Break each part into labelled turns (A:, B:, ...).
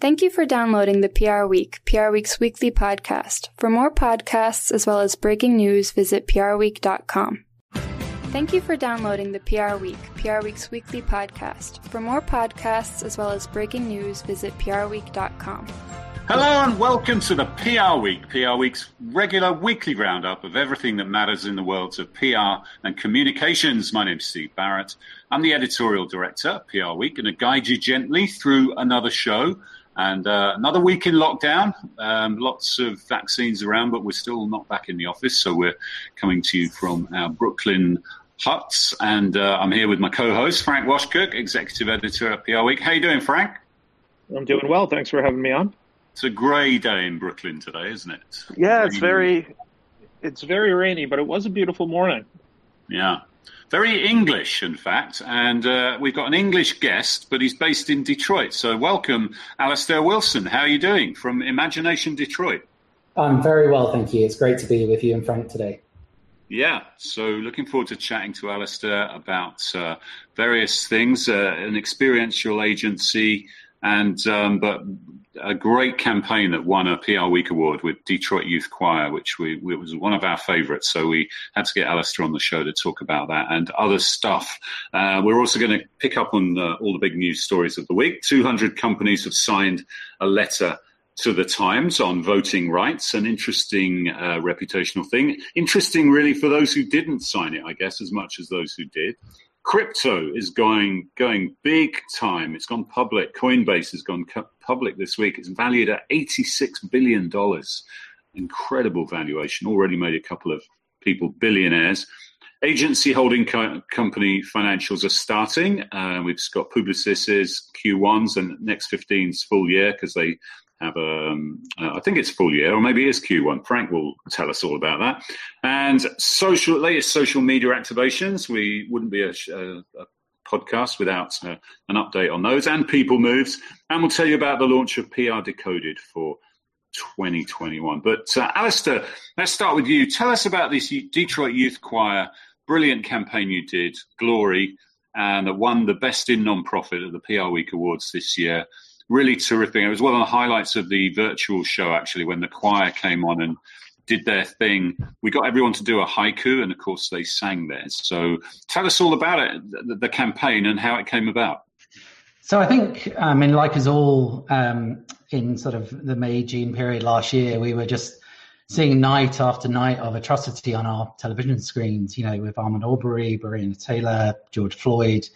A: Thank you for downloading the PR Week, PR Week's weekly podcast. For more podcasts as well as breaking news, visit prweek.com. Thank you for downloading the PR Week, PR Week's weekly podcast. For more podcasts as well as breaking news, visit prweek.com.
B: Hello and welcome to the PR Week, PR Week's regular weekly roundup of everything that matters in the worlds of PR and communications. My name's Steve Barrett. I'm the editorial director PR Week and I guide you gently through another show and uh, another week in lockdown. Um, lots of vaccines around, but we're still not back in the office. So we're coming to you from our Brooklyn huts. And uh, I'm here with my co-host, Frank Washkuch, executive editor at PR Week. How you doing, Frank?
C: I'm doing well. Thanks for having me on.
B: It's a grey day in Brooklyn today, isn't it?
C: Yeah, it's very, it's very rainy, but it was a beautiful morning.
B: Yeah. Very English, in fact. And uh, we've got an English guest, but he's based in Detroit. So welcome, Alistair Wilson. How are you doing from Imagination Detroit?
D: I'm very well, thank you. It's great to be with you and Frank today.
B: Yeah, so looking forward to chatting to Alistair about uh, various things, uh, an experiential agency, and um, but a great campaign that won a PR Week award with Detroit Youth Choir, which we, was one of our favourites. So we had to get Alistair on the show to talk about that and other stuff. Uh, we're also going to pick up on uh, all the big news stories of the week. 200 companies have signed a letter to the Times on voting rights, an interesting uh, reputational thing. Interesting, really, for those who didn't sign it, I guess, as much as those who did crypto is going going big time. It's gone public. Coinbase has gone public this week. It's valued at eighty six billion dollars. Incredible valuation. Already made a couple of people billionaires. Agency holding co- company financials are starting. Uh, we've got Publicis' Q1s and next 15's full year because they have a, um, uh, I think it's full year, or maybe it's Q1. Frank will tell us all about that. And social, latest social media activations. We wouldn't be a, a, a podcast without uh, an update on those and people moves. And we'll tell you about the launch of PR Decoded for 2021. But uh, Alistair, let's start with you. Tell us about this Detroit Youth Choir brilliant campaign you did, Glory, and that won the Best in Nonprofit at the PR Week Awards this year really terrific. It was one of the highlights of the virtual show, actually, when the choir came on and did their thing. We got everyone to do a haiku, and of course, they sang theirs. So tell us all about it, the, campaign, and how it came about.
D: So I think, I mean, like us all um, in sort of the May June period last year, we were just seeing night after night of atrocity on our television screens. You know, with Ahmaud Arbery, Breonna Taylor, George Floyd,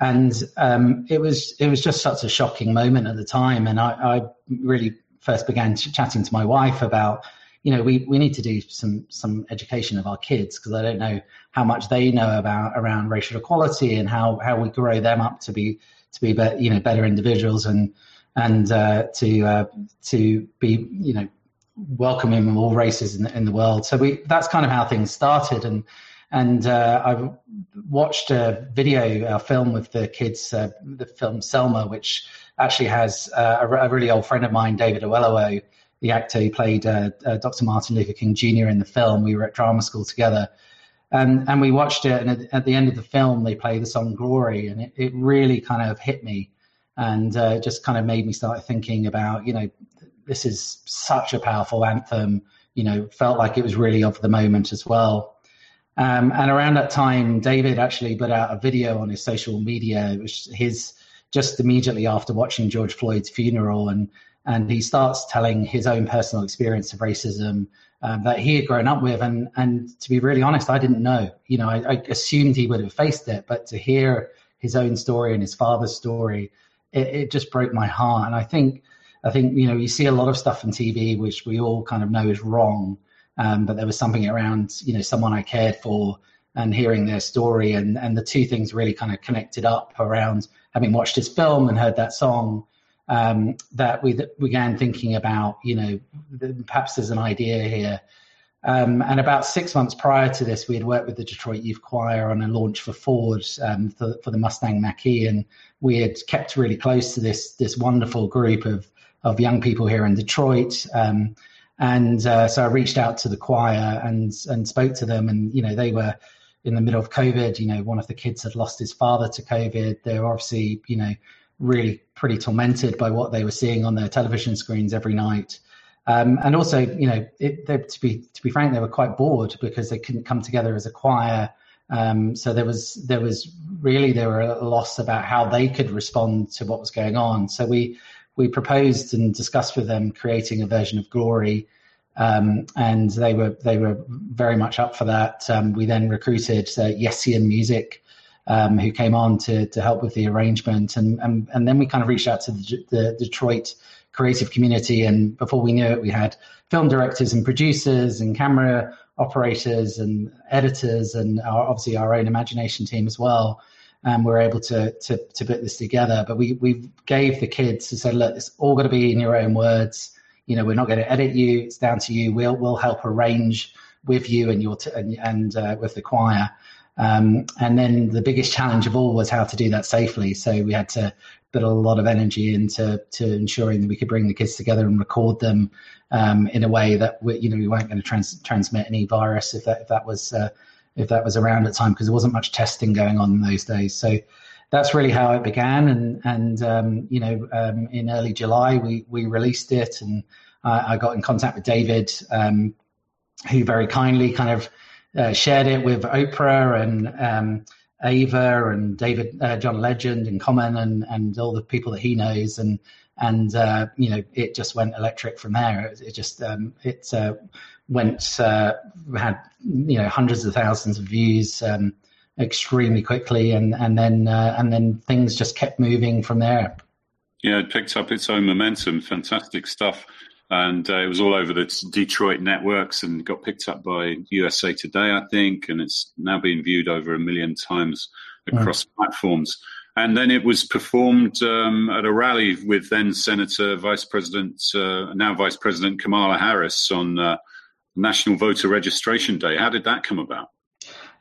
D: and um, it was it was just such a shocking moment at the time. And I, I really first began ch- chatting to my wife about, you know, we, we need to do some some education of our kids because I don't know how much they know about around racial equality and how how we grow them up to be to be, be you know better individuals and and uh, to uh, to be you know welcoming all races in, in the world. So we that's kind of how things started and and uh, I watched a video, a film with the kids, uh, the film Selma, which actually has uh, a, a, really old friend of mine, David Oyelowo, the actor who played uh, uh, Dr. Martin Luther King Jr. in the film. We were at drama school together. And, and we watched it, and at, at the end of the film, they play the song Glory, and it, it really kind of hit me and just kind of made me start thinking about, you know, this is such a powerful anthem, you know, felt like it was really of the moment as well. Um, and around that time, David actually put out a video on his social media, which his just immediately after watching George Floyd's funeral, and and he starts telling his own personal experience of racism um, that he had grown up with, and and to be really honest, I didn't know. You know, I, I assumed he would have faced it, but to hear his own story and his father's story, it, it just broke my heart. And I think I think you know you see a lot of stuff on TV which we all kind of know is wrong um, but there was something around, you know, someone I cared for and hearing their story, and and the two things really kind of connected up around having watched his film and heard that song. Um, that we began thinking about, you know, perhaps there's an idea here. Um, and about six months prior to this, we had worked with the Detroit Youth Choir on a launch for Ford um, for, for, the Mustang Mach-E, and we had kept really close to this this wonderful group of of young people here in Detroit. Um, and uh, so I reached out to the choir and and spoke to them, and you know they were in the middle of COVID. You know, one of the kids had lost his father to COVID. They were obviously you know really pretty tormented by what they were seeing on their television screens every night. Um, and also, you know, it, they, to be to be frank, they were quite bored because they couldn't come together as a choir. Um, so there was there was really they were at a loss about how they could respond to what was going on. So we we proposed and discussed with them creating a version of Glory, um, and they were they were very much up for that. Um, we then recruited uh, Yessian Music, um, who came on to to help with the arrangement, and and, and then we kind of reached out to the, the Detroit creative community, and before we knew it, we had film directors and producers and camera operators and editors, and our, obviously our own imagination team as well and we're able to to to put this together. But we we gave the kids to say, look, it's all going to be in your own words. You know, we're not going to edit you. It's down to you. We'll we'll help arrange with you and your t- and, and uh, with the choir. Um, and then the biggest challenge of all was how to do that safely. So we had to put a lot of energy into to ensuring that we could bring the kids together and record them um, in a way that we, you know we weren't going to trans- transmit any virus if that if that was uh, if that was around at the time because there wasn't much testing going on in those days. So that's really how it began. And and um, you know, um, in early July we we released it, and I, I got in contact with David, um, who very kindly kind of uh, shared it with Oprah and um, Ava and David uh, John Legend and Common and and all the people that he knows and and uh, you know it just went electric from there. It, it just um, it uh, went uh, had you know hundreds of thousands of views um, extremely quickly, and and then uh, and then things just kept moving from there.
B: Yeah, it picked up its own momentum. Fantastic stuff. And uh, it was all over the Detroit networks and got picked up by USA Today, I think. And it's now being viewed over a million times across mm. platforms. And then it was performed um, at a rally with then Senator, Vice President, uh, now Vice President Kamala Harris on uh, National Voter Registration Day. How did that come about?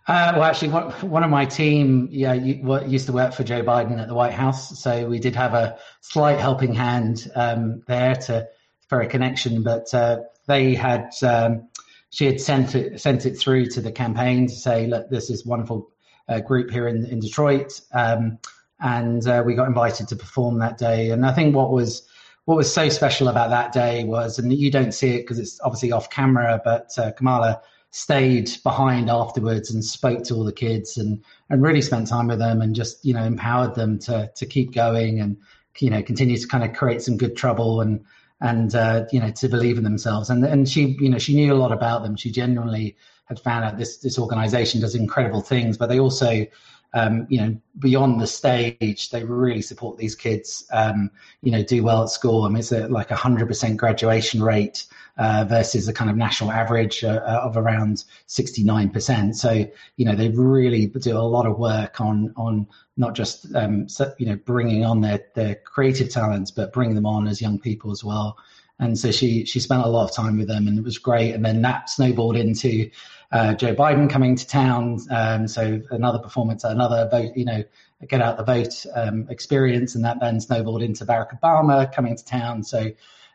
D: Uh, well, actually, one of my team yeah, used to work for Joe Biden at the White House, so we did have a slight helping hand um, there to for a connection. But uh, they had um, she had sent it sent it through to the campaign to say, look, this is wonderful uh, group here in in Detroit, um, and uh, we got invited to perform that day. And I think what was what was so special about that day was, and you don't see it because it's obviously off camera, but uh, Kamala stayed behind afterwards and spoke to all the kids and and really spent time with them and just you know empowered them to to keep going and you know continue to kind of create some good trouble and and uh, you know to believe in themselves. And and she you know she knew a lot about them. She genuinely had found out this this organization does incredible things but they also um, you know, beyond the stage, they really support these kids, um, you know, do well at school. I mean, it's a, like a hundred percent graduation rate uh, versus a kind of national average uh, uh of around 69%. So, you know, they really do a lot of work on, on not just, um, you know, bringing on their, their creative talents, but bringing them on as young people as well. And so she, she spent a lot of time with them and it was great. And then that snowballed into, uh, Joe Biden coming to town. Um, so another performance, another vote, you know, get out the vote um, experience, and that then snowballed into Barack Obama coming to town. So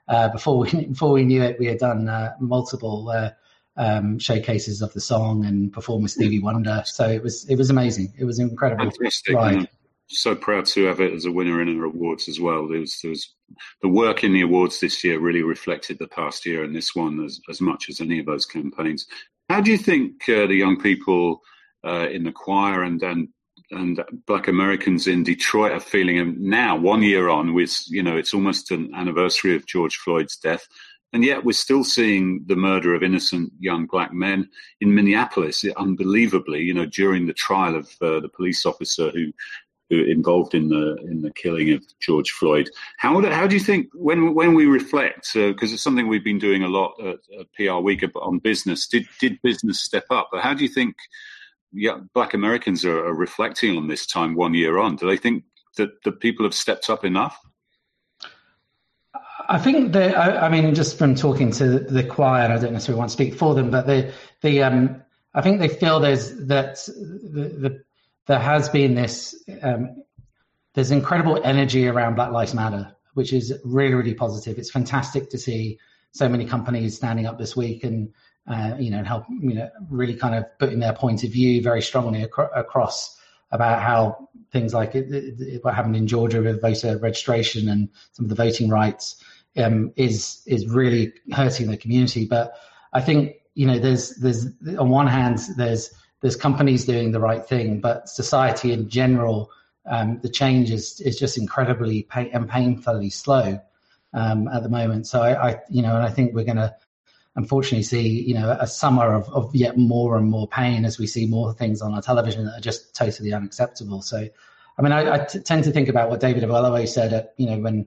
D: uh, before we before we knew it, we had done uh, multiple uh, um, showcases of the song and performed with Stevie Wonder. So it was it was amazing. It was incredible.
B: Fantastic. Ride. So proud to have it as a winner in our awards as well. There was, there was the work in the awards this year really reflected the past year and this one as, as much as any of those campaigns. How do you think uh, the young people uh, in the choir and, and and Black Americans in Detroit are feeling now, one year on, with you know it's almost an anniversary of George Floyd's death, and yet we're still seeing the murder of innocent young black men in Minneapolis. Unbelievably, you know, during the trial of uh, the police officer who involved in the in the killing of George Floyd. How do, how do you think when when we reflect because uh, it's something we've been doing a lot at, at, PR Week on business? Did did business step up? But how do you think yeah, Black Americans are, are reflecting on this time one year on? Do they think that the people have stepped up enough?
D: I think that I, I, mean, just from talking to the choir, I don't necessarily want to speak for them, but the the um, I think they feel there's that the, the there has been this um, there's incredible energy around Black Lives Matter, which is really really positive. It's fantastic to see so many companies standing up this week and uh, you know help you know really kind of putting their point of view very strongly acro- across about how things like it, it, what happened in Georgia with voter registration and some of the voting rights um, is is really hurting the community. But I think you know there's there's on one hand there's there's companies doing the right thing, but society in general, um, the change is is just incredibly pain, and painfully slow um, at the moment. So I, I you know and I think we're going to unfortunately see you know a summer of, of yet more and more pain as we see more things on our television that are just totally unacceptable. So, I mean, I, I t- tend to think about what David Oyelowo said at you know when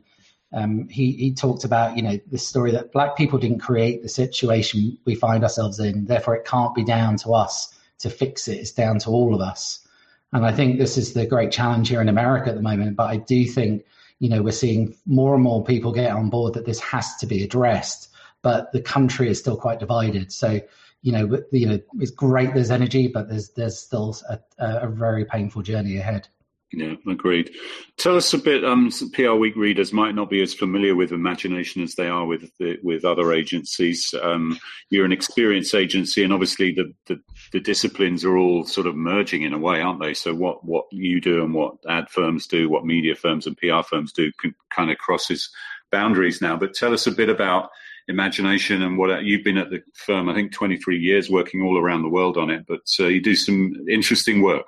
D: um, he he talked about you know this story that black people didn't create the situation we find ourselves in, therefore it can't be down to us to fix it. It's down to all of us. And I think this is the great challenge here in America at the moment. But I do think you know we're seeing more and more people get on board that this has to be addressed but the country is still quite divided. So, you know, you know, it's great there's energy, but there's there's still a, a very painful journey ahead.
B: Yeah, agreed. Tell us a bit. Um, PR Week readers might not be as familiar with Imagination as they are with the, with other agencies. Um, you're an experienced agency, and obviously the, the, the disciplines are all sort of merging in a way, aren't they? So what what you do and what ad firms do, what media firms and PR firms do, kind of crosses boundaries now. But tell us a bit about imagination and what you've been at the firm, I think 23 years working all around the world on it, but uh, you do some interesting work.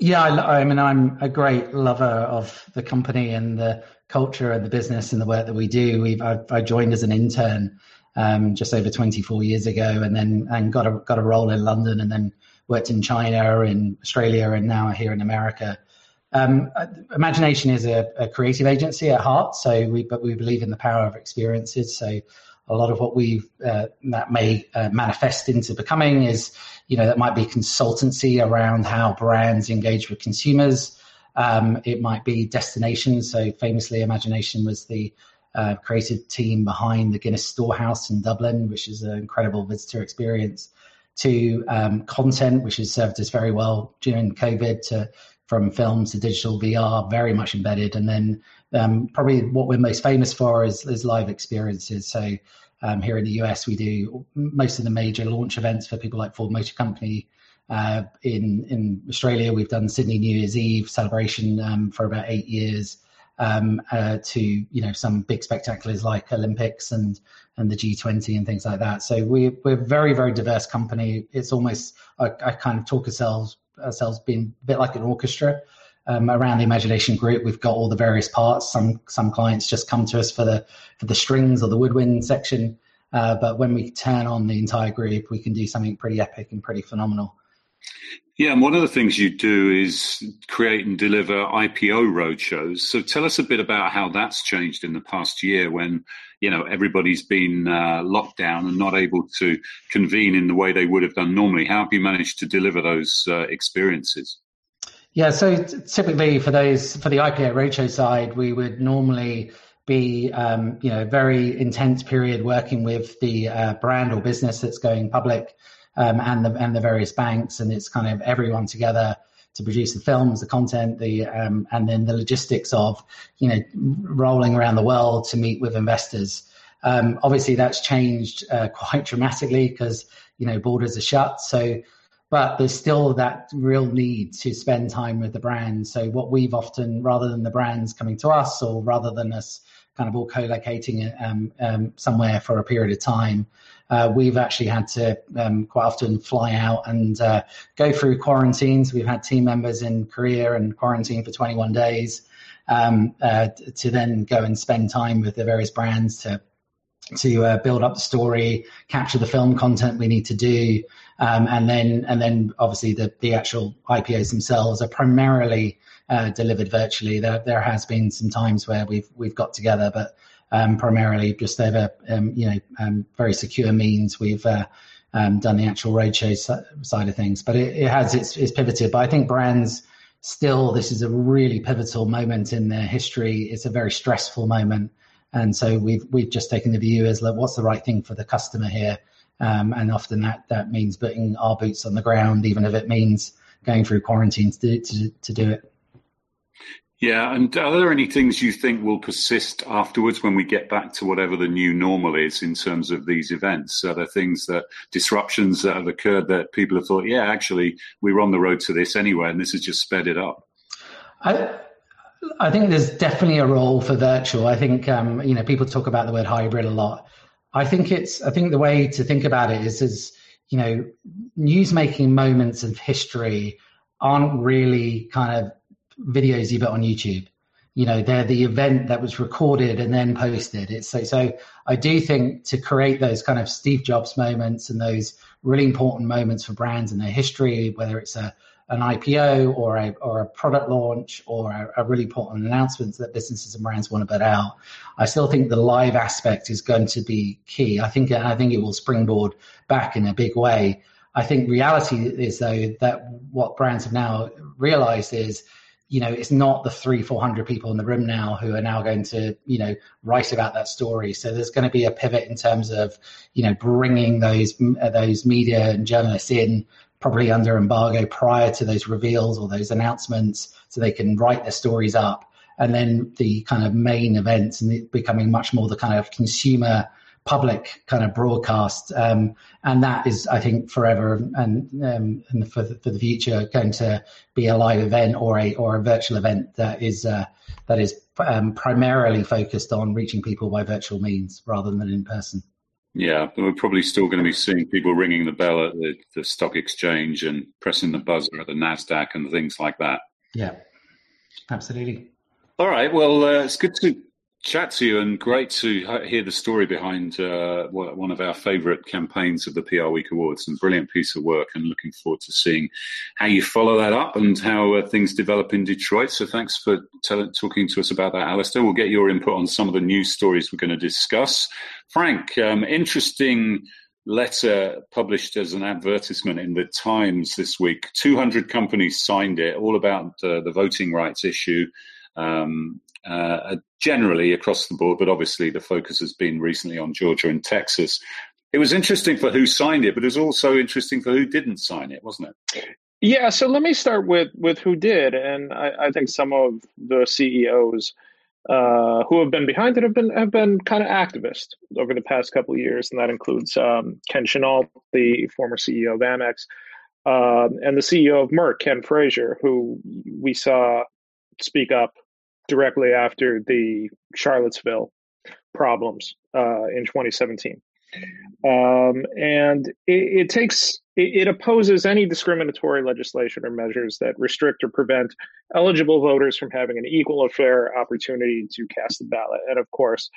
D: Yeah, I, I, mean, I'm a great lover of the company and the culture and the business and the work that we do. We've I, I joined as an intern um, just over 24 years ago, and then and got a got a role in London, and then worked in China, in Australia, and now here in America. Um, Imagination is a, a, creative agency at heart, so we but we believe in the power of experiences. So a lot of what we uh, that may uh, manifest into becoming is you know that might be consultancy around how brands engage with consumers. Um, it might be destinations. So famously, Imagination was the uh, creative team behind the Guinness Storehouse in Dublin, which is an incredible visitor experience. To um, content, which has served us very well during COVID, to from films to digital VR, very much embedded. And then um, probably what we're most famous for is, is live experiences. So um, here in the US, we do most of the major launch events for people like Ford Motor Company. Uh, in in Australia, we've done Sydney New Year's Eve celebration um, for about eight years. Um, uh, to you know some big spectaculars like Olympics and and the G20 and things like that. So we we're a very very diverse company. It's almost I, I kind of talk ourselves ourselves being a bit like an orchestra. Um, around the imagination group, we've got all the various parts. Some some clients just come to us for the for the strings or the woodwind section, uh, but when we turn on the entire group, we can do something pretty epic and pretty phenomenal.
B: Yeah, and one of the things you do is create and deliver IPO roadshows. So tell us a bit about how that's changed in the past year when, you know, everybody's been uh, locked down and not able to convene in the way they would have done normally. How have you managed to deliver those uh, experiences?
D: Yeah, so typically for those for the IPO roadshow side, we would normally be um, you know very intense period working with the uh, brand or business that's going public um, and the and the various banks, and it's kind of everyone together to produce the films, the content, the um, and then the logistics of you know rolling around the world to meet with investors. Um, obviously, that's changed uh, quite dramatically because you know borders are shut. So, but there's still that real need to spend time with the brands. So, what we've often, rather than the brands coming to us, or rather than us kind of all co-locating um, um, somewhere for a period of time, uh, we've actually had to um, quite often fly out and uh, go through quarantines. We've had team members in Korea and quarantine for 21 days um, uh, to then go and spend time with the various brands to to uh, build up the story, capture the film content we need to do, um, and then and then obviously the the actual IPOs themselves are primarily uh, delivered virtually. There there has been some times where we've we've got together, but um, primarily just over um, you know um, very secure means. We've uh, um, done the actual roadshow side of things, but it, it has it's, it's pivoted. But I think brands still this is a really pivotal moment in their history. It's a very stressful moment, and so we've we've just taken the view as like what's the right thing for the customer here. Um, and often that, that means putting our boots on the ground, even if it means going through quarantine to, to, to do it.
B: Yeah, and are there any things you think will persist afterwards when we get back to whatever the new normal is in terms of these events? Are there things that disruptions that have occurred that people have thought, yeah, actually, we were on the road to this anyway, and this has just sped it up?
D: I, I think there's definitely a role for virtual. I think um, you know people talk about the word hybrid a lot. I think it's I think the way to think about it is is you know news making moments of history aren't really kind of videos you put on YouTube. You know, they're the event that was recorded and then posted. It's so, so I do think to create those kind of Steve Jobs moments and those really important moments for brands and their history, whether it's a an IPO or a or a product launch or a, a really important announcement that businesses and brands want to put out. I still think the live aspect is going to be key. I think I think it will springboard back in a big way. I think reality is though that what brands have now realized is you know, it's not the three, 400 people in the room now who are now going to, you know, write about that story. So there's going to be a pivot in terms of, you know, bringing those, those media and journalists in probably under embargo prior to those reveals or those announcements so they can write their stories up. And then the kind of main events and becoming much more the kind of consumer public kind of broadcast, um, and that is, I think, forever and, um, and for, the, for the future going to be a live event or a or a virtual event that is uh, that is um, primarily focused on reaching people by virtual means rather than in person.
B: Yeah, but we're probably still going to be seeing people ringing the bell at the, the stock exchange and pressing the buzzer at the Nasdaq and things like that.
D: Yeah, absolutely.
B: All right. Well, uh, it's good to chat to you and great to hear the story behind uh, one of our favourite campaigns of the PR Week Awards and brilliant piece of work and looking forward to seeing how you follow that up and how uh, things develop in Detroit. So thanks for tell- talking to us about that, Alistair. We'll get your input on some of the news stories we're going to discuss. Frank, um, interesting letter published as an advertisement in the Times this week. 200 companies signed it, all about uh, the voting rights issue. Um, uh, generally across the board, but obviously the focus has been recently on Georgia and Texas. It was interesting for who signed it, but it was also interesting for who didn't sign it, wasn't it?
C: Yeah, so let me start with with who did, and I, I think some of the CEOs uh, who have been behind it have been have been kind of activists over the past couple of years, and that includes um, Ken Chenault, the former CEO of Amex, um, and the CEO of Merck, Ken Frazier, who we saw speak up directly after the Charlottesville problems uh, in 2017. Um, and it, it takes it, it, opposes any discriminatory legislation or measures that restrict or prevent eligible voters from having an equal or fair opportunity to cast a ballot. And of course,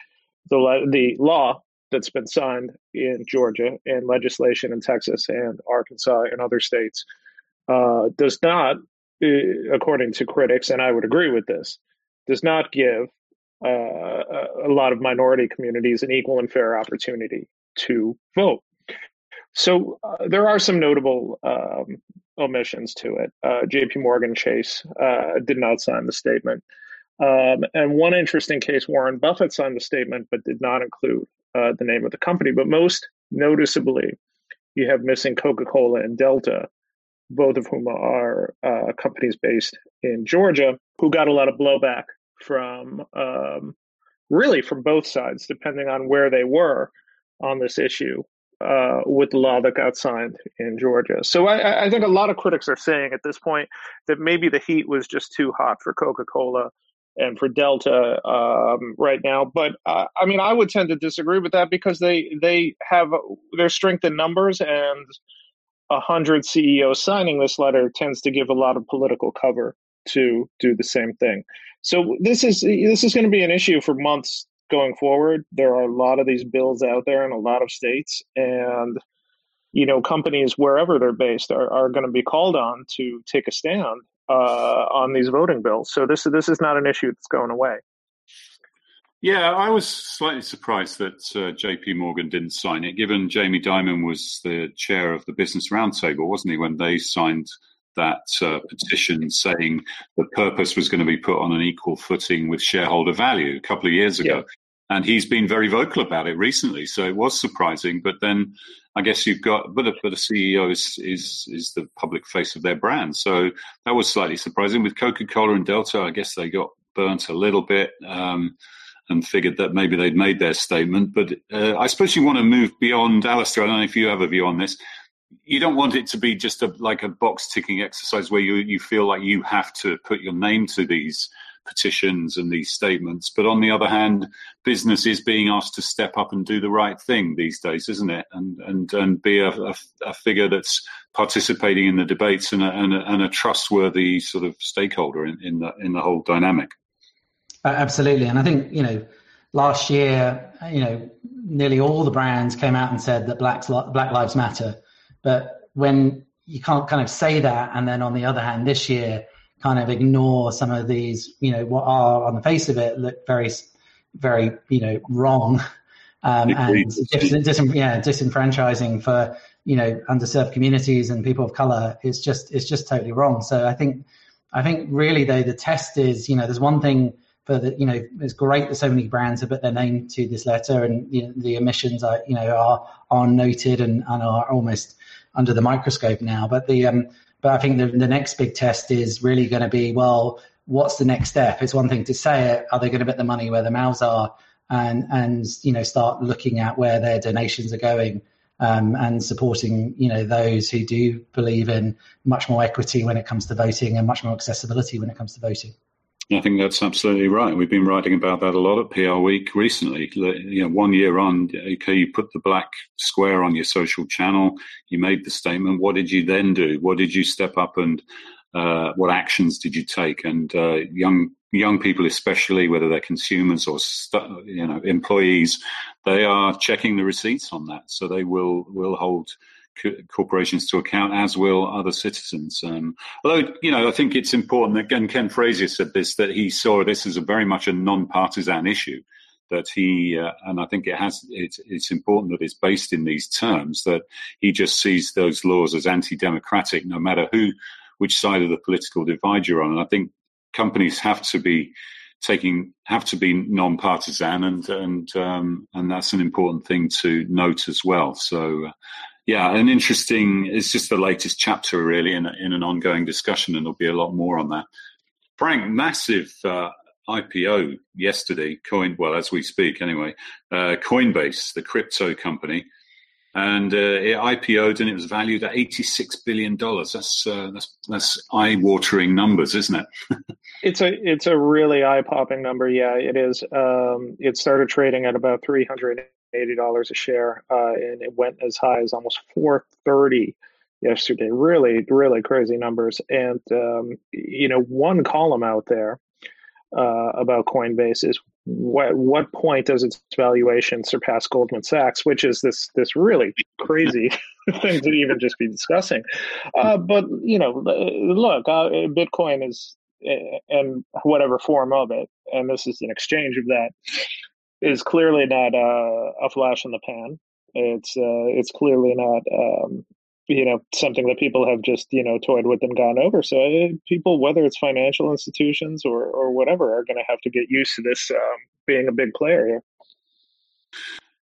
C: the the law that's been signed in Georgia and legislation in Texas and Arkansas and other states uh, does not, uh, according to critics, and I would agree with this, does not give uh, a lot of minority communities an equal and fair opportunity to vote. So uh, there are some notable um, omissions to it. Uh, J.P. Morgan Chase uh, did not sign the statement. Um, and one interesting case, Warren Buffett signed the statement but did not include uh, the name of the company. But most noticeably, you have missing Coca Cola and Delta, both of whom are uh, companies based in Georgia, who got a lot of blowback from um, really from both sides, depending on where they were on this issue uh, with the law that got signed in Georgia. So I, I, think a lot of critics are saying at this point that maybe the heat was just too hot for Coca Cola and for Delta um, right now. But uh, I mean, I would tend to disagree with that because they they have their strength in numbers and a hundred CEOs signing this letter tends to give a lot of political cover to do the same thing. So this is this is going to be an issue for months going forward. There are a lot of these bills out there in a lot of states, and you know companies wherever they're based are, are going to be called on to take a stand uh, on these voting bills. So this this is not an issue that's going away.
B: Yeah, I was slightly surprised that uh, J.P. Morgan didn't sign it, given Jamie Dimon was the chair of the Business Roundtable, wasn't he, when they signed that uh, petition saying the purpose was going to be put on an equal footing with shareholder value a couple of years ago. and he's been very vocal about it recently. So it was surprising. But then I guess you've got, but a, but a CEO is, is is the public face of their brand. So that was slightly surprising. With Coca Cola and Delta, I guess they got burnt a little bit. Um, and figured that maybe they'd made their statement. But uh, I suppose you want to move beyond Alistair. I don't know if you have a view on this. You don't want it to be just a, like a box ticking exercise where you, you feel like you have to put your name to these petitions and these statements. But on the other hand, business is being asked to step up and do the right thing these days, isn't it? And and and be a, a, a figure that's participating in the debates and a, and a, and a trustworthy sort of stakeholder in, in the in the whole dynamic.
D: Uh, absolutely, and I think you know last year, you know, nearly all the brands came out and said that Black Black Lives Matter, but when you can't kind of say that, and then on the other hand, this year kind of ignore some of these, you know, what are on the face of it look very, very, you know, wrong um, and dis- dis- yeah, disenfranchising for you know underserved communities and people of color. It's just it's just totally wrong. So I think I think really though the test is you know there's one thing for the you know it's great that so many brands have put their name to this letter and you know, the emissions are you know are are noted and, and are almost under the microscope now. But the um, but I think the, the next big test is really going to be well, what's the next step? It's one thing to say it. Are they going to put the money where the mouths are? And, and you know start looking at where their donations are going um, and supporting you know those who do believe in much more equity when it comes to voting and much more accessibility when it comes to voting.
B: I think that's absolutely right. We've been writing about that a lot at PR Week recently. You know, one year on, okay, you put the black square on your social channel, you made the statement. What did you then do? What did you step up and uh, what actions did you take? And uh, young young people, especially whether they're consumers or you know employees, they are checking the receipts on that, so they will will hold corporations to account, as will other citizens. Um, although, you know, I think it's important. Again, Ken Frazier said this that he saw this as a very much a non-partisan issue. That he uh, and I think it has. It's, it's important that it's based in these terms. That he just sees those laws as anti-democratic, no matter who, which side of the political divide you're on. And I think companies have to be taking have to be non-partisan and and um, and that's an important thing to note as well so uh, yeah, an interesting. It's just the latest chapter, really, in, in an ongoing discussion, and there'll be a lot more on that. Frank, massive uh, IPO yesterday. Coin, well, as we speak, anyway. Uh, Coinbase, the crypto company, and uh, it IPO'd, and it was valued at eighty-six billion dollars. That's uh, that's that's eye-watering numbers, isn't it?
C: it's a it's a really eye-popping number. Yeah, it is. Um, it started trading at about three hundred eighty dollars a share, uh, and it went as high as almost four thirty yesterday. Really, really crazy numbers. And um, you know, one column out there uh, about Coinbase is what what point does its valuation surpass Goldman Sachs, which is this this really crazy thing to even just be discussing. Uh, but you know, look, uh, Bitcoin is and whatever form of it, and this is an exchange of that is clearly not uh, a flash in the pan. It's uh, it's clearly not um, you know something that people have just you know toyed with and gone over. So uh, people, whether it's financial institutions or or whatever, are going to have to get used to this um, being a big player here.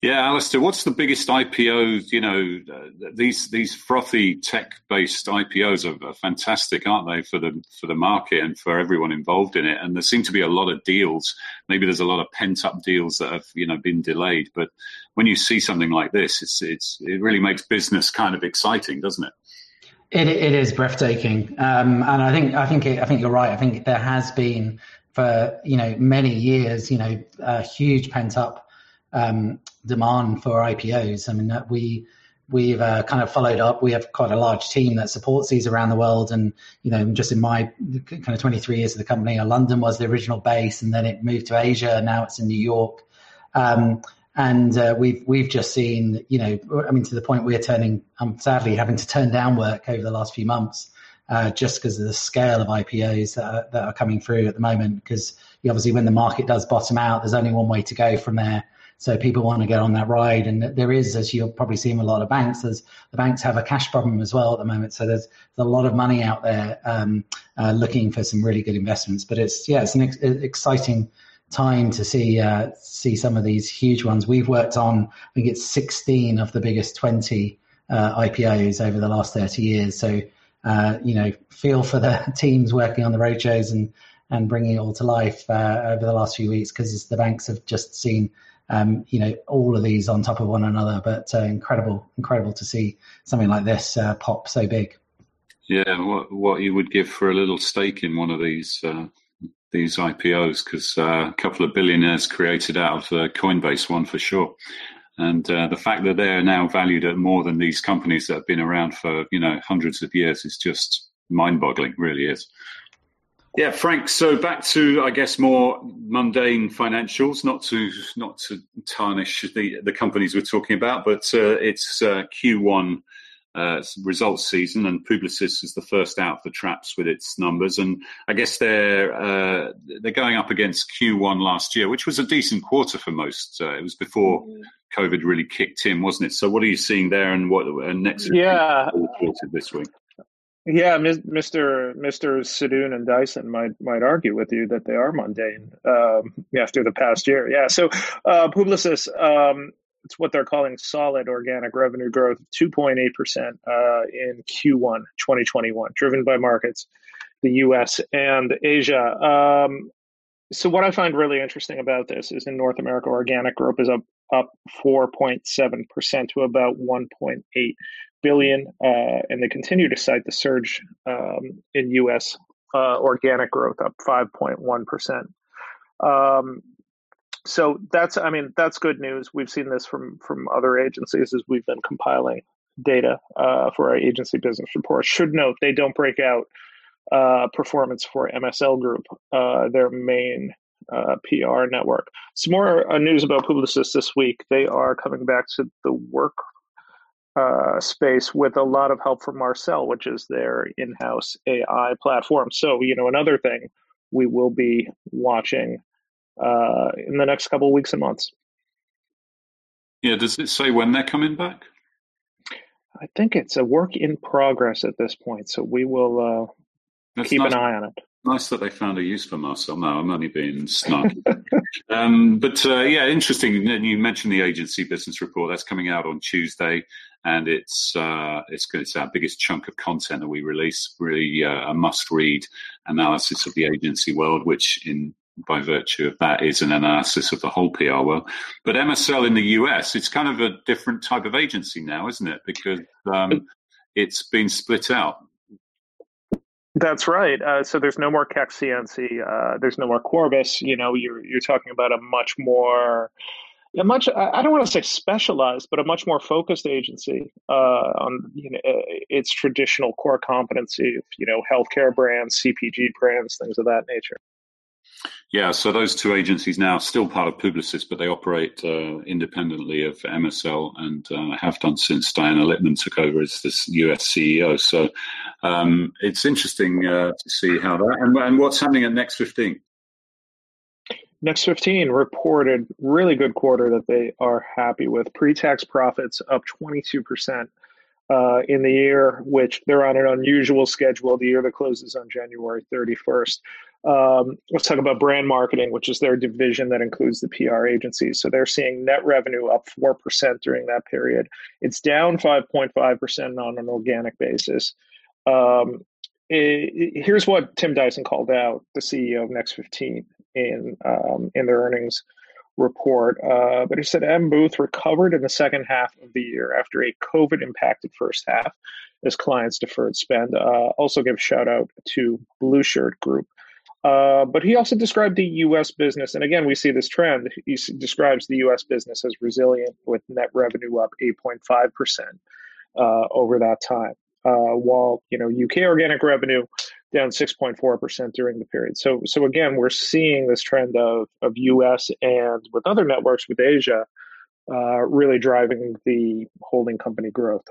B: Yeah, Alistair, what's the biggest IPO? You know, uh, these these frothy tech-based IPOs are, are, fantastic, aren't they, for the for the market and for everyone involved in it? And there seem to be a lot of deals. Maybe there's a lot of pent-up deals that have you know been delayed. But when you see something like this, it's it's it really makes business kind of exciting, doesn't it?
D: It it is breathtaking, um, and I think I think it, I think you're right. I think there has been for you know many years, you know, a huge pent-up um, demand for IPOs. I mean, we we've uh, kind of followed up. We have quite a large team that supports these around the world, and you know, just in my kind of 23 years of the company, uh, London was the original base, and then it moved to Asia, now it's in New York. Um, and uh, we've we've just seen, you know, I mean, to the point we're turning, I'm um, sadly having to turn down work over the last few months, uh, just because of the scale of IPOs that are, that are coming through at the moment. Because you obviously, when the market does bottom out, there's only one way to go from there so people want to get on that ride, and there is, as you'll probably see in a lot of banks, there's the banks have a cash problem as well at the moment. So there's, there's a lot of money out there um, uh, looking for some really good investments. But it's yeah, it's an ex- exciting time to see uh, see some of these huge ones. We've worked on, I think it's 16 of the biggest 20 uh, IPOs over the last 30 years. So, uh, you know, feel for the teams working on the roadshows and and bringing it all to life uh, over the last few weeks because the banks have just seen. Um, you know, all of these on top of one another, but uh, incredible, incredible to see something like this uh, pop so big.
B: Yeah, what what you would give for a little stake in one of these these IPOs because uh, a couple of billionaires created out of uh, Coinbase, one for sure. And uh, the fact that they're now valued at more than these companies that have been around for you know hundreds of years is just mind-boggling. Really is. Yeah, Frank. So back to I guess more mundane financials, not to not to tarnish the the companies we're talking about, but uh, it's uh, Q1 uh, results season, and Publicis is the first out of the traps with its numbers. And I guess they're uh, they're going up against Q1 last year, which was a decent quarter for most. Uh, it was before mm-hmm. COVID really kicked in, wasn't it? So, what are you seeing there, and what and next?
C: Yeah,
B: reported this week.
C: Yeah, Mr. Mr. Sadoun and Dyson might might argue with you that they are mundane um, after the past year. Yeah, so uh, Publicis um, it's what they're calling solid organic revenue growth, 2.8% uh, in Q1 2021, driven by markets, the US and Asia. Um, so what I find really interesting about this is in North America, organic growth is up up 4.7% to about 1.8 billion, uh, and they continue to cite the surge um, in U.S. Uh, organic growth up 5.1%. Um, so that's i mean that's good news we've seen this from from other agencies as we've been compiling data uh, for our agency business report should note they don't break out uh, performance for msl group uh, their main uh, pr network some more uh, news about publicis this week they are coming back to the work uh, space with a lot of help from marcel which is their in-house ai platform so you know another thing we will be watching uh, in the next couple of weeks and months.
B: Yeah, does it say when they're coming back?
C: I think it's a work in progress at this point, so we will uh, keep nice. an eye on it.
B: Nice that they found a use for Marcel. No, I'm only being snarky. um, but uh, yeah, interesting. You mentioned the agency business report. That's coming out on Tuesday, and it's uh, it's it's our biggest chunk of content that we release. Really uh, a must-read analysis of the agency world, which in by virtue of that is an analysis of the whole PR world. But MSL in the US, it's kind of a different type of agency now, isn't it? Because um, it's been split out.
C: That's right. Uh, so there's no more CNC. Uh, there's no more Qorvis. You know, you're you're talking about a much more, a much I don't want to say specialized, but a much more focused agency uh, on you know its traditional core competency of you know healthcare brands, CPG brands, things of that nature.
B: Yeah, so those two agencies now still part of Publicis, but they operate uh, independently of MSL and uh, have done since Diana Littman took over as this US CEO. So um, it's interesting uh, to see how that and, and what's happening at Next 15.
C: Next 15 reported really good quarter that they are happy with. Pre-tax profits up 22% uh, in the year, which they're on an unusual schedule. The year that closes on January 31st. Um, let's talk about brand marketing, which is their division that includes the PR agencies. So they're seeing net revenue up 4% during that period. It's down 5.5% on an organic basis. Um, it, here's what Tim Dyson called out, the CEO of Next 15, in, um, in their earnings report. Uh, but he said M. Booth recovered in the second half of the year after a COVID impacted first half as clients deferred spend. Uh, also, give shout out to Blueshirt Group, uh, but he also described the U.S. business, and again, we see this trend. He describes the U.S. business as resilient, with net revenue up 8.5 percent uh, over that time, uh, while you know UK organic revenue down 6.4 percent during the period. So, so again, we're seeing this trend of of U.S. and with other networks with Asia uh, really driving the holding company growth.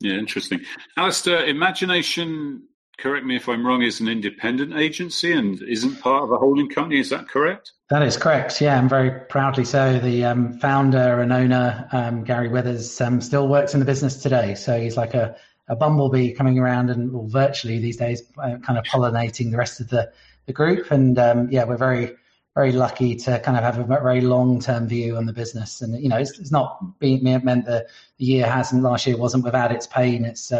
B: Yeah, interesting. Alistair, Imagination correct me if I'm wrong, is an independent agency and isn't part of a holding company. Is that correct?
D: That is correct. Yeah, I'm very proudly so. The um, founder and owner, um, Gary Withers, um, still works in the business today. So he's like a, a bumblebee coming around and well, virtually these days, uh, kind of pollinating the rest of the, the group. And um, yeah, we're very very lucky to kind of have a very long term view on the business. And you know, it's, it's not being meant that the year hasn't last year wasn't without its pain. It's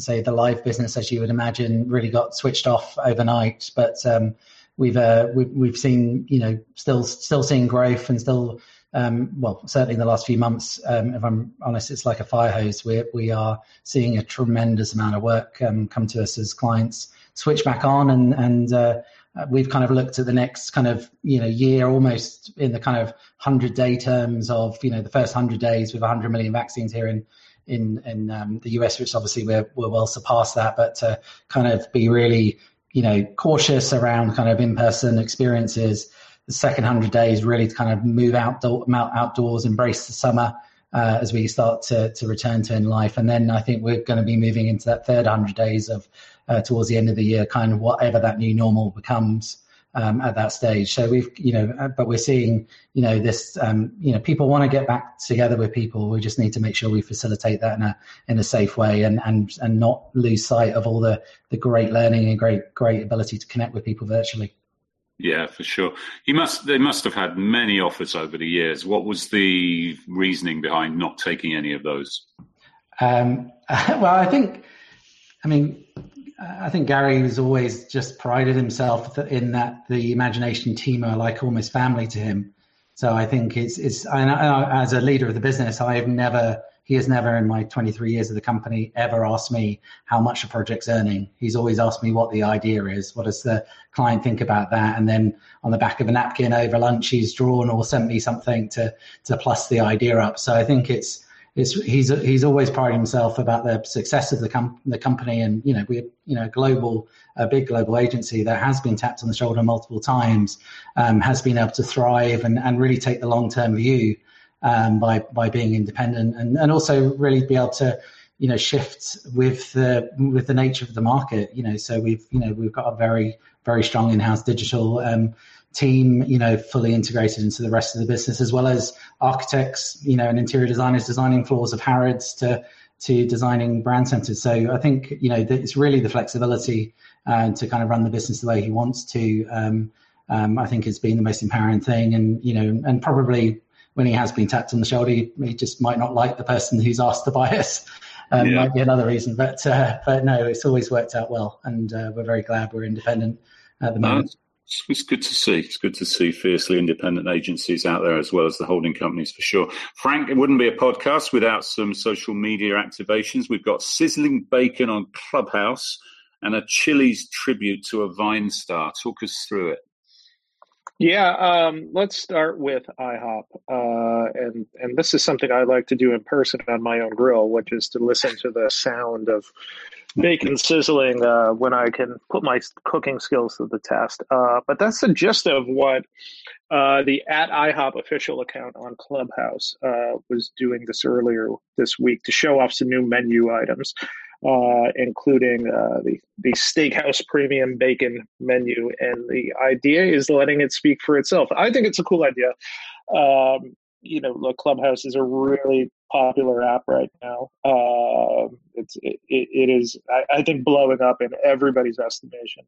D: say the live business, as you would imagine, really got switched off overnight. But um, we've uh, we, we've seen you know still still seeing growth and still um, well, certainly in the last few months, um, if I'm honest, it's like a fire hose. We we are seeing a tremendous amount of work um, come to us as clients switch back on, and and uh, we've kind of looked at the next kind of you know year almost in the kind of hundred day terms of you know the first hundred days with 100 million vaccines here in in in um, the US, which obviously we're we're well surpassed that, but to kind of be really you know cautious around kind of in person experiences the second 100 days really to kind of move outdoor, outdoors, embrace the summer uh, as we start to, to return to in life. And then I think we're going to be moving into that third 100 days of uh, towards the end of the year, kind of whatever that new normal becomes. Um, at that stage. So we've, you know, uh, but we're seeing, you know, this, um, you know, people want to get back together with people. We just need to make sure we facilitate that in a in a safe way and and and not lose sight of all the the great learning and great great ability to connect with people virtually.
B: Yeah, for sure. You must. They must have had many offers over the years. What was the reasoning behind not taking any of those?
D: Um, well, I think. I mean, I think Gary has always just prided himself in that the imagination team are like almost family to him. So I think it's it's. I, as a leader of the business, I've never he has never in my 23 years of the company ever asked me how much a project's earning. He's always asked me what the idea is. What does the client think about that? And then on the back of a napkin over lunch, he's drawn or sent me something to, to plus the idea up. So I think it's, it's, he's he's always prided himself about the success of the com- the company, and you know we're you know global a big global agency that has been tapped on the shoulder multiple times, um, has been able to thrive and, and really take the long term view um, by by being independent and, and also really be able to you know shift with the with the nature of the market. You know so we've you know we've got a very very strong in-house digital um, team you know fully integrated into the rest of the business as well as architects you know and interior designers designing floors of harrods to to designing brand centers so i think you know it's really the flexibility uh, to kind of run the business the way he wants to um, um, I think has been the most empowering thing, and you know, and probably when he has been tapped on the shoulder, he, he just might not like the person who's asked to buy us. Um, yeah. Might be another reason, but uh, but no, it's always worked out well, and uh, we're very glad we're independent at the moment.
B: It's, good to see. It's good to see fiercely independent agencies out there as well as the holding companies for sure. Frank, it wouldn't be a podcast without some social media activations. We've got sizzling bacon on Clubhouse and a Chili's tribute to a Vine star. Talk us through it.
C: Yeah, um, let's start with IHOP, uh, and and this is something I like to do in person on my own grill, which is to listen to the sound of bacon sizzling uh, when I can put my cooking skills to the test. Uh, but that's the gist of what uh, the at IHOP official account on Clubhouse uh, was doing this earlier this week to show off some new menu items uh, including uh, the the steakhouse premium bacon menu, and the idea is letting it speak for itself. I think it's a cool idea. Um, you know, the Clubhouse is a really popular app right now. Uh, it's it, it is I, I, think blowing up in everybody's estimation.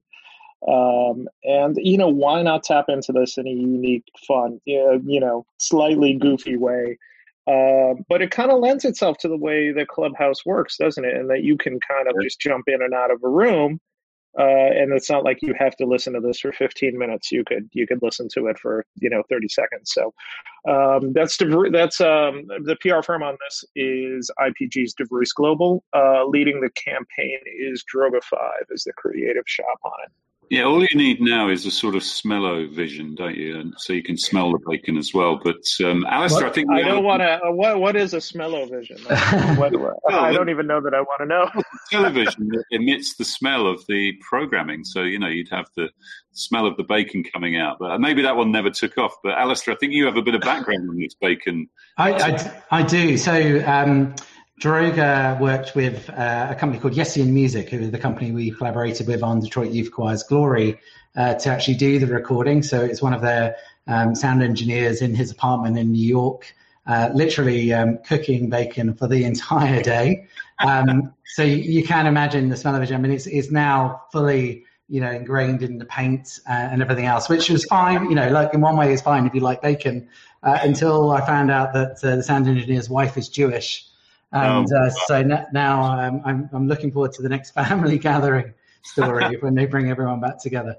C: Um, and you know, why not tap into this in a unique, fun, you know, slightly goofy way? Uh, but it kind of lends itself to the way the clubhouse works, doesn't it? And that you can kind of just jump in and out of a room, uh, and it's not like you have to listen to this for 15 minutes. You could you could listen to it for you know 30 seconds. So um, that's that's um, the PR firm on this is IPG's DeVries Global. Uh, leading the campaign is Droga Five, is the creative shop on it.
B: Yeah, all you need now is a sort of smello vision, don't you? And so you can smell the bacon as well. But um, Alistair,
C: what?
B: I think
C: I don't want to. Uh, what what is a smello vision? what, well, I don't even know that I want to know.
B: television emits the smell of the programming, so you know you'd have the smell of the bacon coming out. But maybe that one never took off. But Alistair, I think you have a bit of background on this bacon.
D: I I, I do. So. Um, Droga worked with uh, a company called Yessian Music, who is the company we collaborated with on Detroit Youth Choir's Glory, uh, to actually do the recording. So it's one of their um, sound engineers in his apartment in New York, uh, literally um, cooking bacon for the entire day. Um, so you, you, can imagine the smell of it. I mean, it's, it's now fully you know, ingrained in the paint uh, and everything else, which was fine. You know, like in one way, it's fine if you like bacon. Uh, until I found out that uh, the sound engineer's wife is Jewish, and oh, uh, so now um, I'm I'm looking forward to the next family gathering story when they bring everyone back together.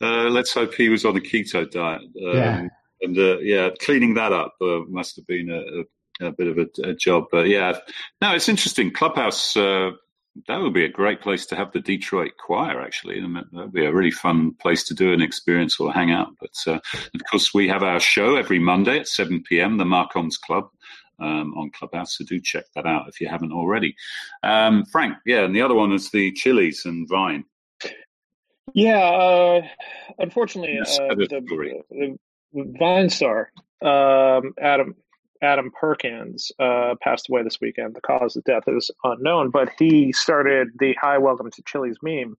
B: Uh, let's hope he was on a keto diet. Um, yeah. And uh, yeah, cleaning that up must have been a, a, a bit of a, a, job. But yeah, no, it's interesting. Clubhouse that would be a great place to have the Detroit Choir. Actually, that would be a really fun place to do an experience or hang out. But uh, of course, we have our show every Monday at seven p.m. The Marcoms Club. Um, on Clubhouse, so do check that out if you haven't already. Um, Frank, yeah, and the other one is the Chili's and Vine.
C: Yeah, uh, unfortunately, uh, the, the, Vine star um, Adam Adam Perkins uh, passed away this weekend. The cause of death is unknown, but he started the "Hi, welcome to Chili's" meme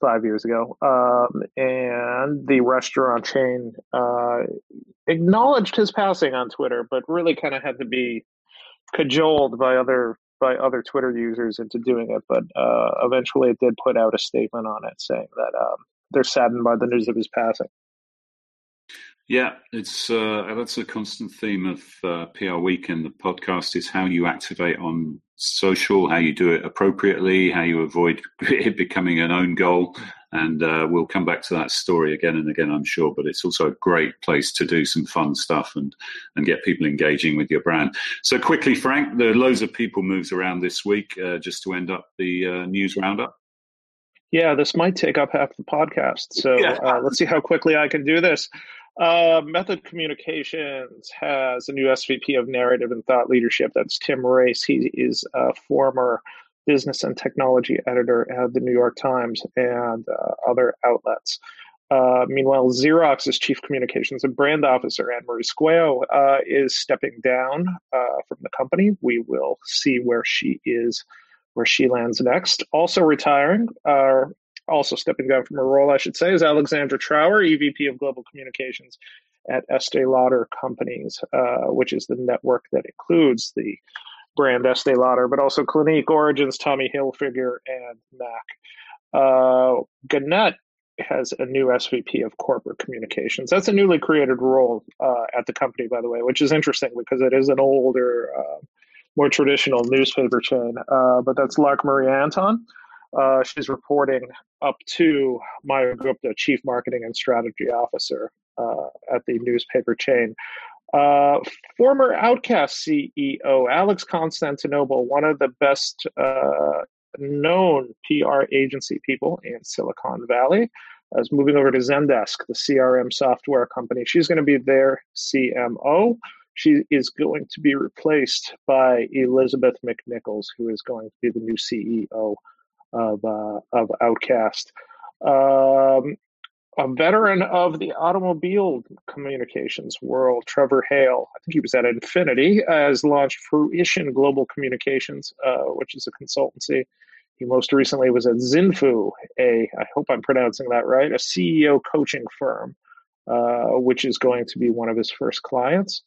C: five years ago, um, and the restaurant chain uh, acknowledged his passing on Twitter, but really kind of had to be cajoled by other by other Twitter users into doing it. But uh, eventually, it did put out a statement on it saying that um, they're saddened by the news of his passing.
B: Yeah, it's uh, that's a constant theme of uh, PR Weekend. The podcast is how you activate on social, how you do it appropriately, how you avoid it becoming an own goal, and uh, we'll come back to that story again and again, I'm sure. But it's also a great place to do some fun stuff and and get people engaging with your brand. So quickly, Frank, there are loads of people moves around this week. Uh, just to end up the uh, news roundup.
C: Yeah, this might take up half the podcast. So yeah. Uh, let's see how quickly I can do this. Uh, Method Communications has a new SVP of Narrative and Thought Leadership. That's Tim Race. He is a former business and technology editor at the New York Times and uh, other outlets. Uh, meanwhile, Xerox's chief communications and brand officer, Anne Marie Squeo, uh, is stepping down uh, from the company. We will see where she is, where she lands next. Also retiring, uh, also stepping down from her role, I should say, is Alexandra Trower, EVP of Global Communications at Estee Lauder Companies, uh, which is the network that includes the brand Estee Lauder, but also Clinique, Origins, Tommy Hilfiger, and MAC. Uh, Gannett has a new SVP of Corporate Communications. That's a newly created role uh, at the company, by the way, which is interesting because it is an older, uh, more traditional newspaper chain. Uh, but that's Lark Marie Anton. Uh, she's reporting up to Maya Gupta, Chief Marketing and Strategy Officer uh, at the newspaper chain. Uh, former Outcast CEO Alex Constantinople, one of the best uh, known PR agency people in Silicon Valley, is moving over to Zendesk, the CRM software company. She's going to be their CMO. She is going to be replaced by Elizabeth McNichols, who is going to be the new CEO of uh, of Outcast. Um, a veteran of the automobile communications world, Trevor Hale, I think he was at Infiniti, has launched Fruition Global Communications, uh, which is a consultancy. He most recently was at Zinfu, a I hope I'm pronouncing that right, a CEO coaching firm, uh, which is going to be one of his first clients.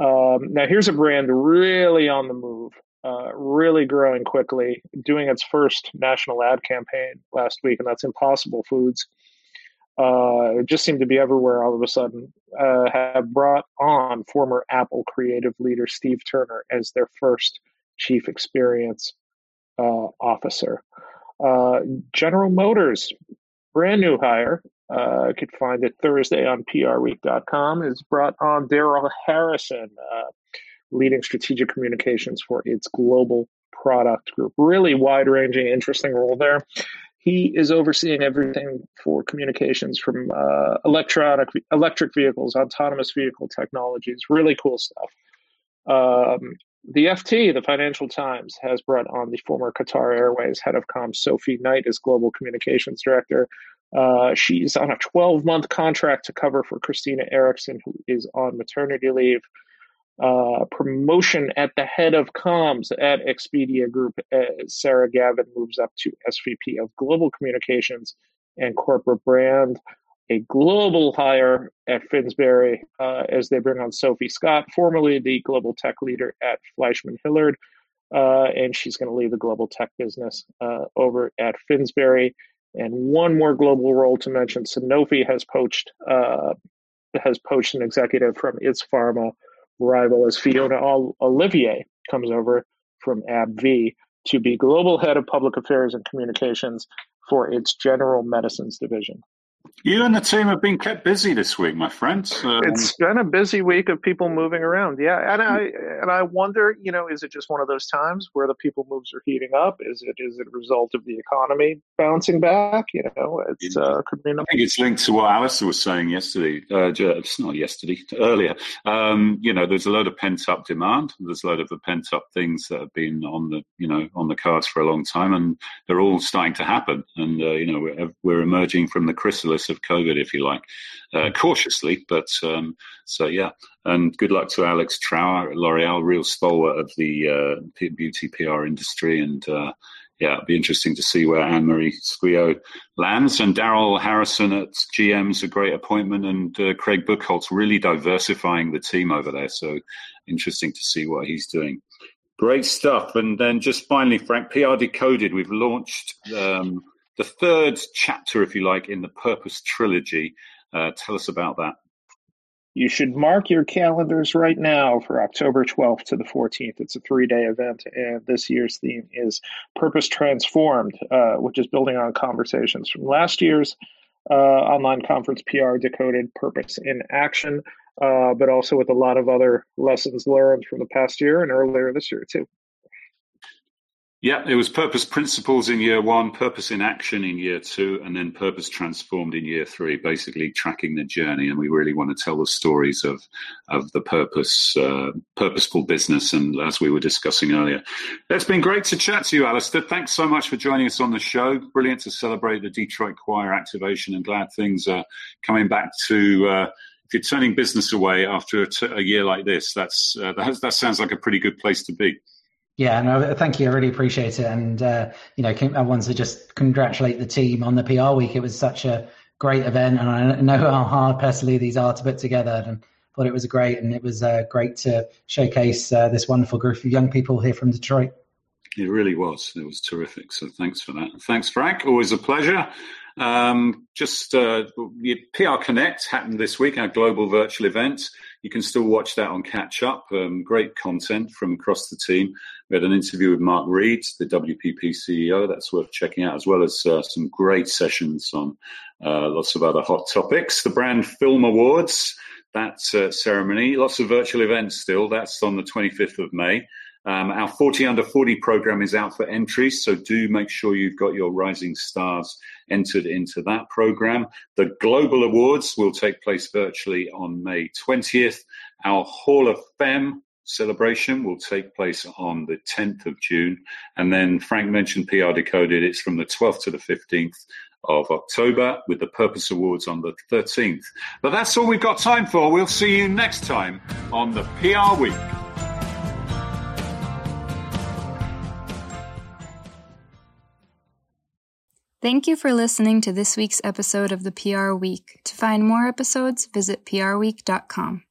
C: Um, now, here's a brand really on the move uh, really growing quickly, doing its first national ad campaign last week, and that's Impossible Foods. Uh, it just seemed to be everywhere all of a sudden. Uh, have brought on former Apple creative leader Steve Turner as their first chief experience uh, officer. Uh, General Motors, brand new hire, uh, could find it Thursday on prweek.com, is brought on Daryl Harrison, uh, leading strategic communications for its global product group. Really wide ranging, interesting role there. He is overseeing everything for communications from uh, electronic electric vehicles, autonomous vehicle technologies. Really cool stuff. Um, the FT, the Financial Times, has brought on the former Qatar Airways head of comms, Sophie Knight, as global communications director. Uh, she's on a 12 month contract to cover for Christina Erickson, who is on maternity leave uh, promotion at the head of comms at Expedia Group as Sarah Gavin moves up to SVP of Global Communications and Corporate Brand. A global hire at Finsbury uh, as they bring on Sophie Scott, formerly the global tech leader at Fleishman Hillard, uh, and she's going to lead the global tech business uh, over at Finsbury. And one more global role to mention: Sanofi has poached uh, has poached an executive from its pharma rival as Fiona Olivier comes over from AbbVie to be global head of public affairs and communications for its general medicines division.
B: You and the team have been kept busy this week, my friends.
C: Um, it's been a busy week of people moving around. Yeah, and I and I wonder, you know, is it just one of those times where the people moves are heating up? Is it is it a result of the economy bouncing back? You know, it's uh, could be.
B: I think it's linked to what Alistair was saying yesterday. Uh, it's not yesterday, earlier. Um, you know, there's a lot of pent up demand. There's a lot of the pent up things that have been on the you know on the cards for a long time, and they're all starting to happen. And uh, you know, we're, we're emerging from the chrysalis of COVID, if you like, uh, cautiously. But um, so yeah, and good luck to Alex Trower at L'Oreal, real stalwart of the uh, beauty PR industry, and uh, yeah, it'll be interesting to see where Anne Marie Squeo lands. And Daryl Harrison at GM's a great appointment, and uh, Craig Buchholz really diversifying the team over there. So interesting to see what he's doing. Great stuff. And then just finally, Frank, PR Decoded, we've launched um, the third chapter, if you like, in the Purpose trilogy. Uh, tell us about that.
C: You should mark your calendars right now for October 12th to the 14th. It's a three day event, and this year's theme is Purpose Transformed, uh, which is building on conversations from last year's uh, online conference, PR Decoded Purpose in Action, uh, but also with a lot of other lessons learned from the past year and earlier this year, too.
B: Yeah, it was purpose principles in year one, purpose in action in year two, and then purpose transformed in year three, basically tracking the journey. And we really want to tell the stories of, of the purpose, uh, purposeful business. And as we were discussing earlier, it's been great to chat to you, Alistair. Thanks so much for joining us on the show. Brilliant to celebrate the Detroit Choir activation and glad things are coming back to, uh, if you're turning business away after a, t- a year like this, that's, uh, that, that sounds like a pretty good place to be.
D: Yeah, no, thank you. I really appreciate it. And, uh, you know, I want to just congratulate the team on the PR week. It was such a great event. And I know how hard personally these are to put together. And thought it was great. And it was uh, great to showcase uh, this wonderful group of young people here from Detroit.
B: It really was. It was terrific. So thanks for that. Thanks, Frank. Always a pleasure. Um, just uh, PR Connect happened this week, our global virtual event. You can still watch that on Catch Up. Um, great content from across the team. We had an interview with Mark Reed, the WPP CEO. That's worth checking out, as well as uh, some great sessions on uh, lots of other hot topics. The Brand Film Awards, that uh, ceremony. Lots of virtual events still. That's on the 25th of May. Um, our 40 under 40 program is out for entries, so do make sure you've got your rising stars entered into that program. The Global Awards will take place virtually on May 20th. Our Hall of Fame celebration will take place on the 10th of June. And then Frank mentioned PR Decoded, it's from the 12th to the 15th of October with the Purpose Awards on the 13th. But that's all we've got time for. We'll see you next time on the PR Week.
A: Thank you for listening to this week's episode of the PR Week. To find more episodes, visit prweek.com.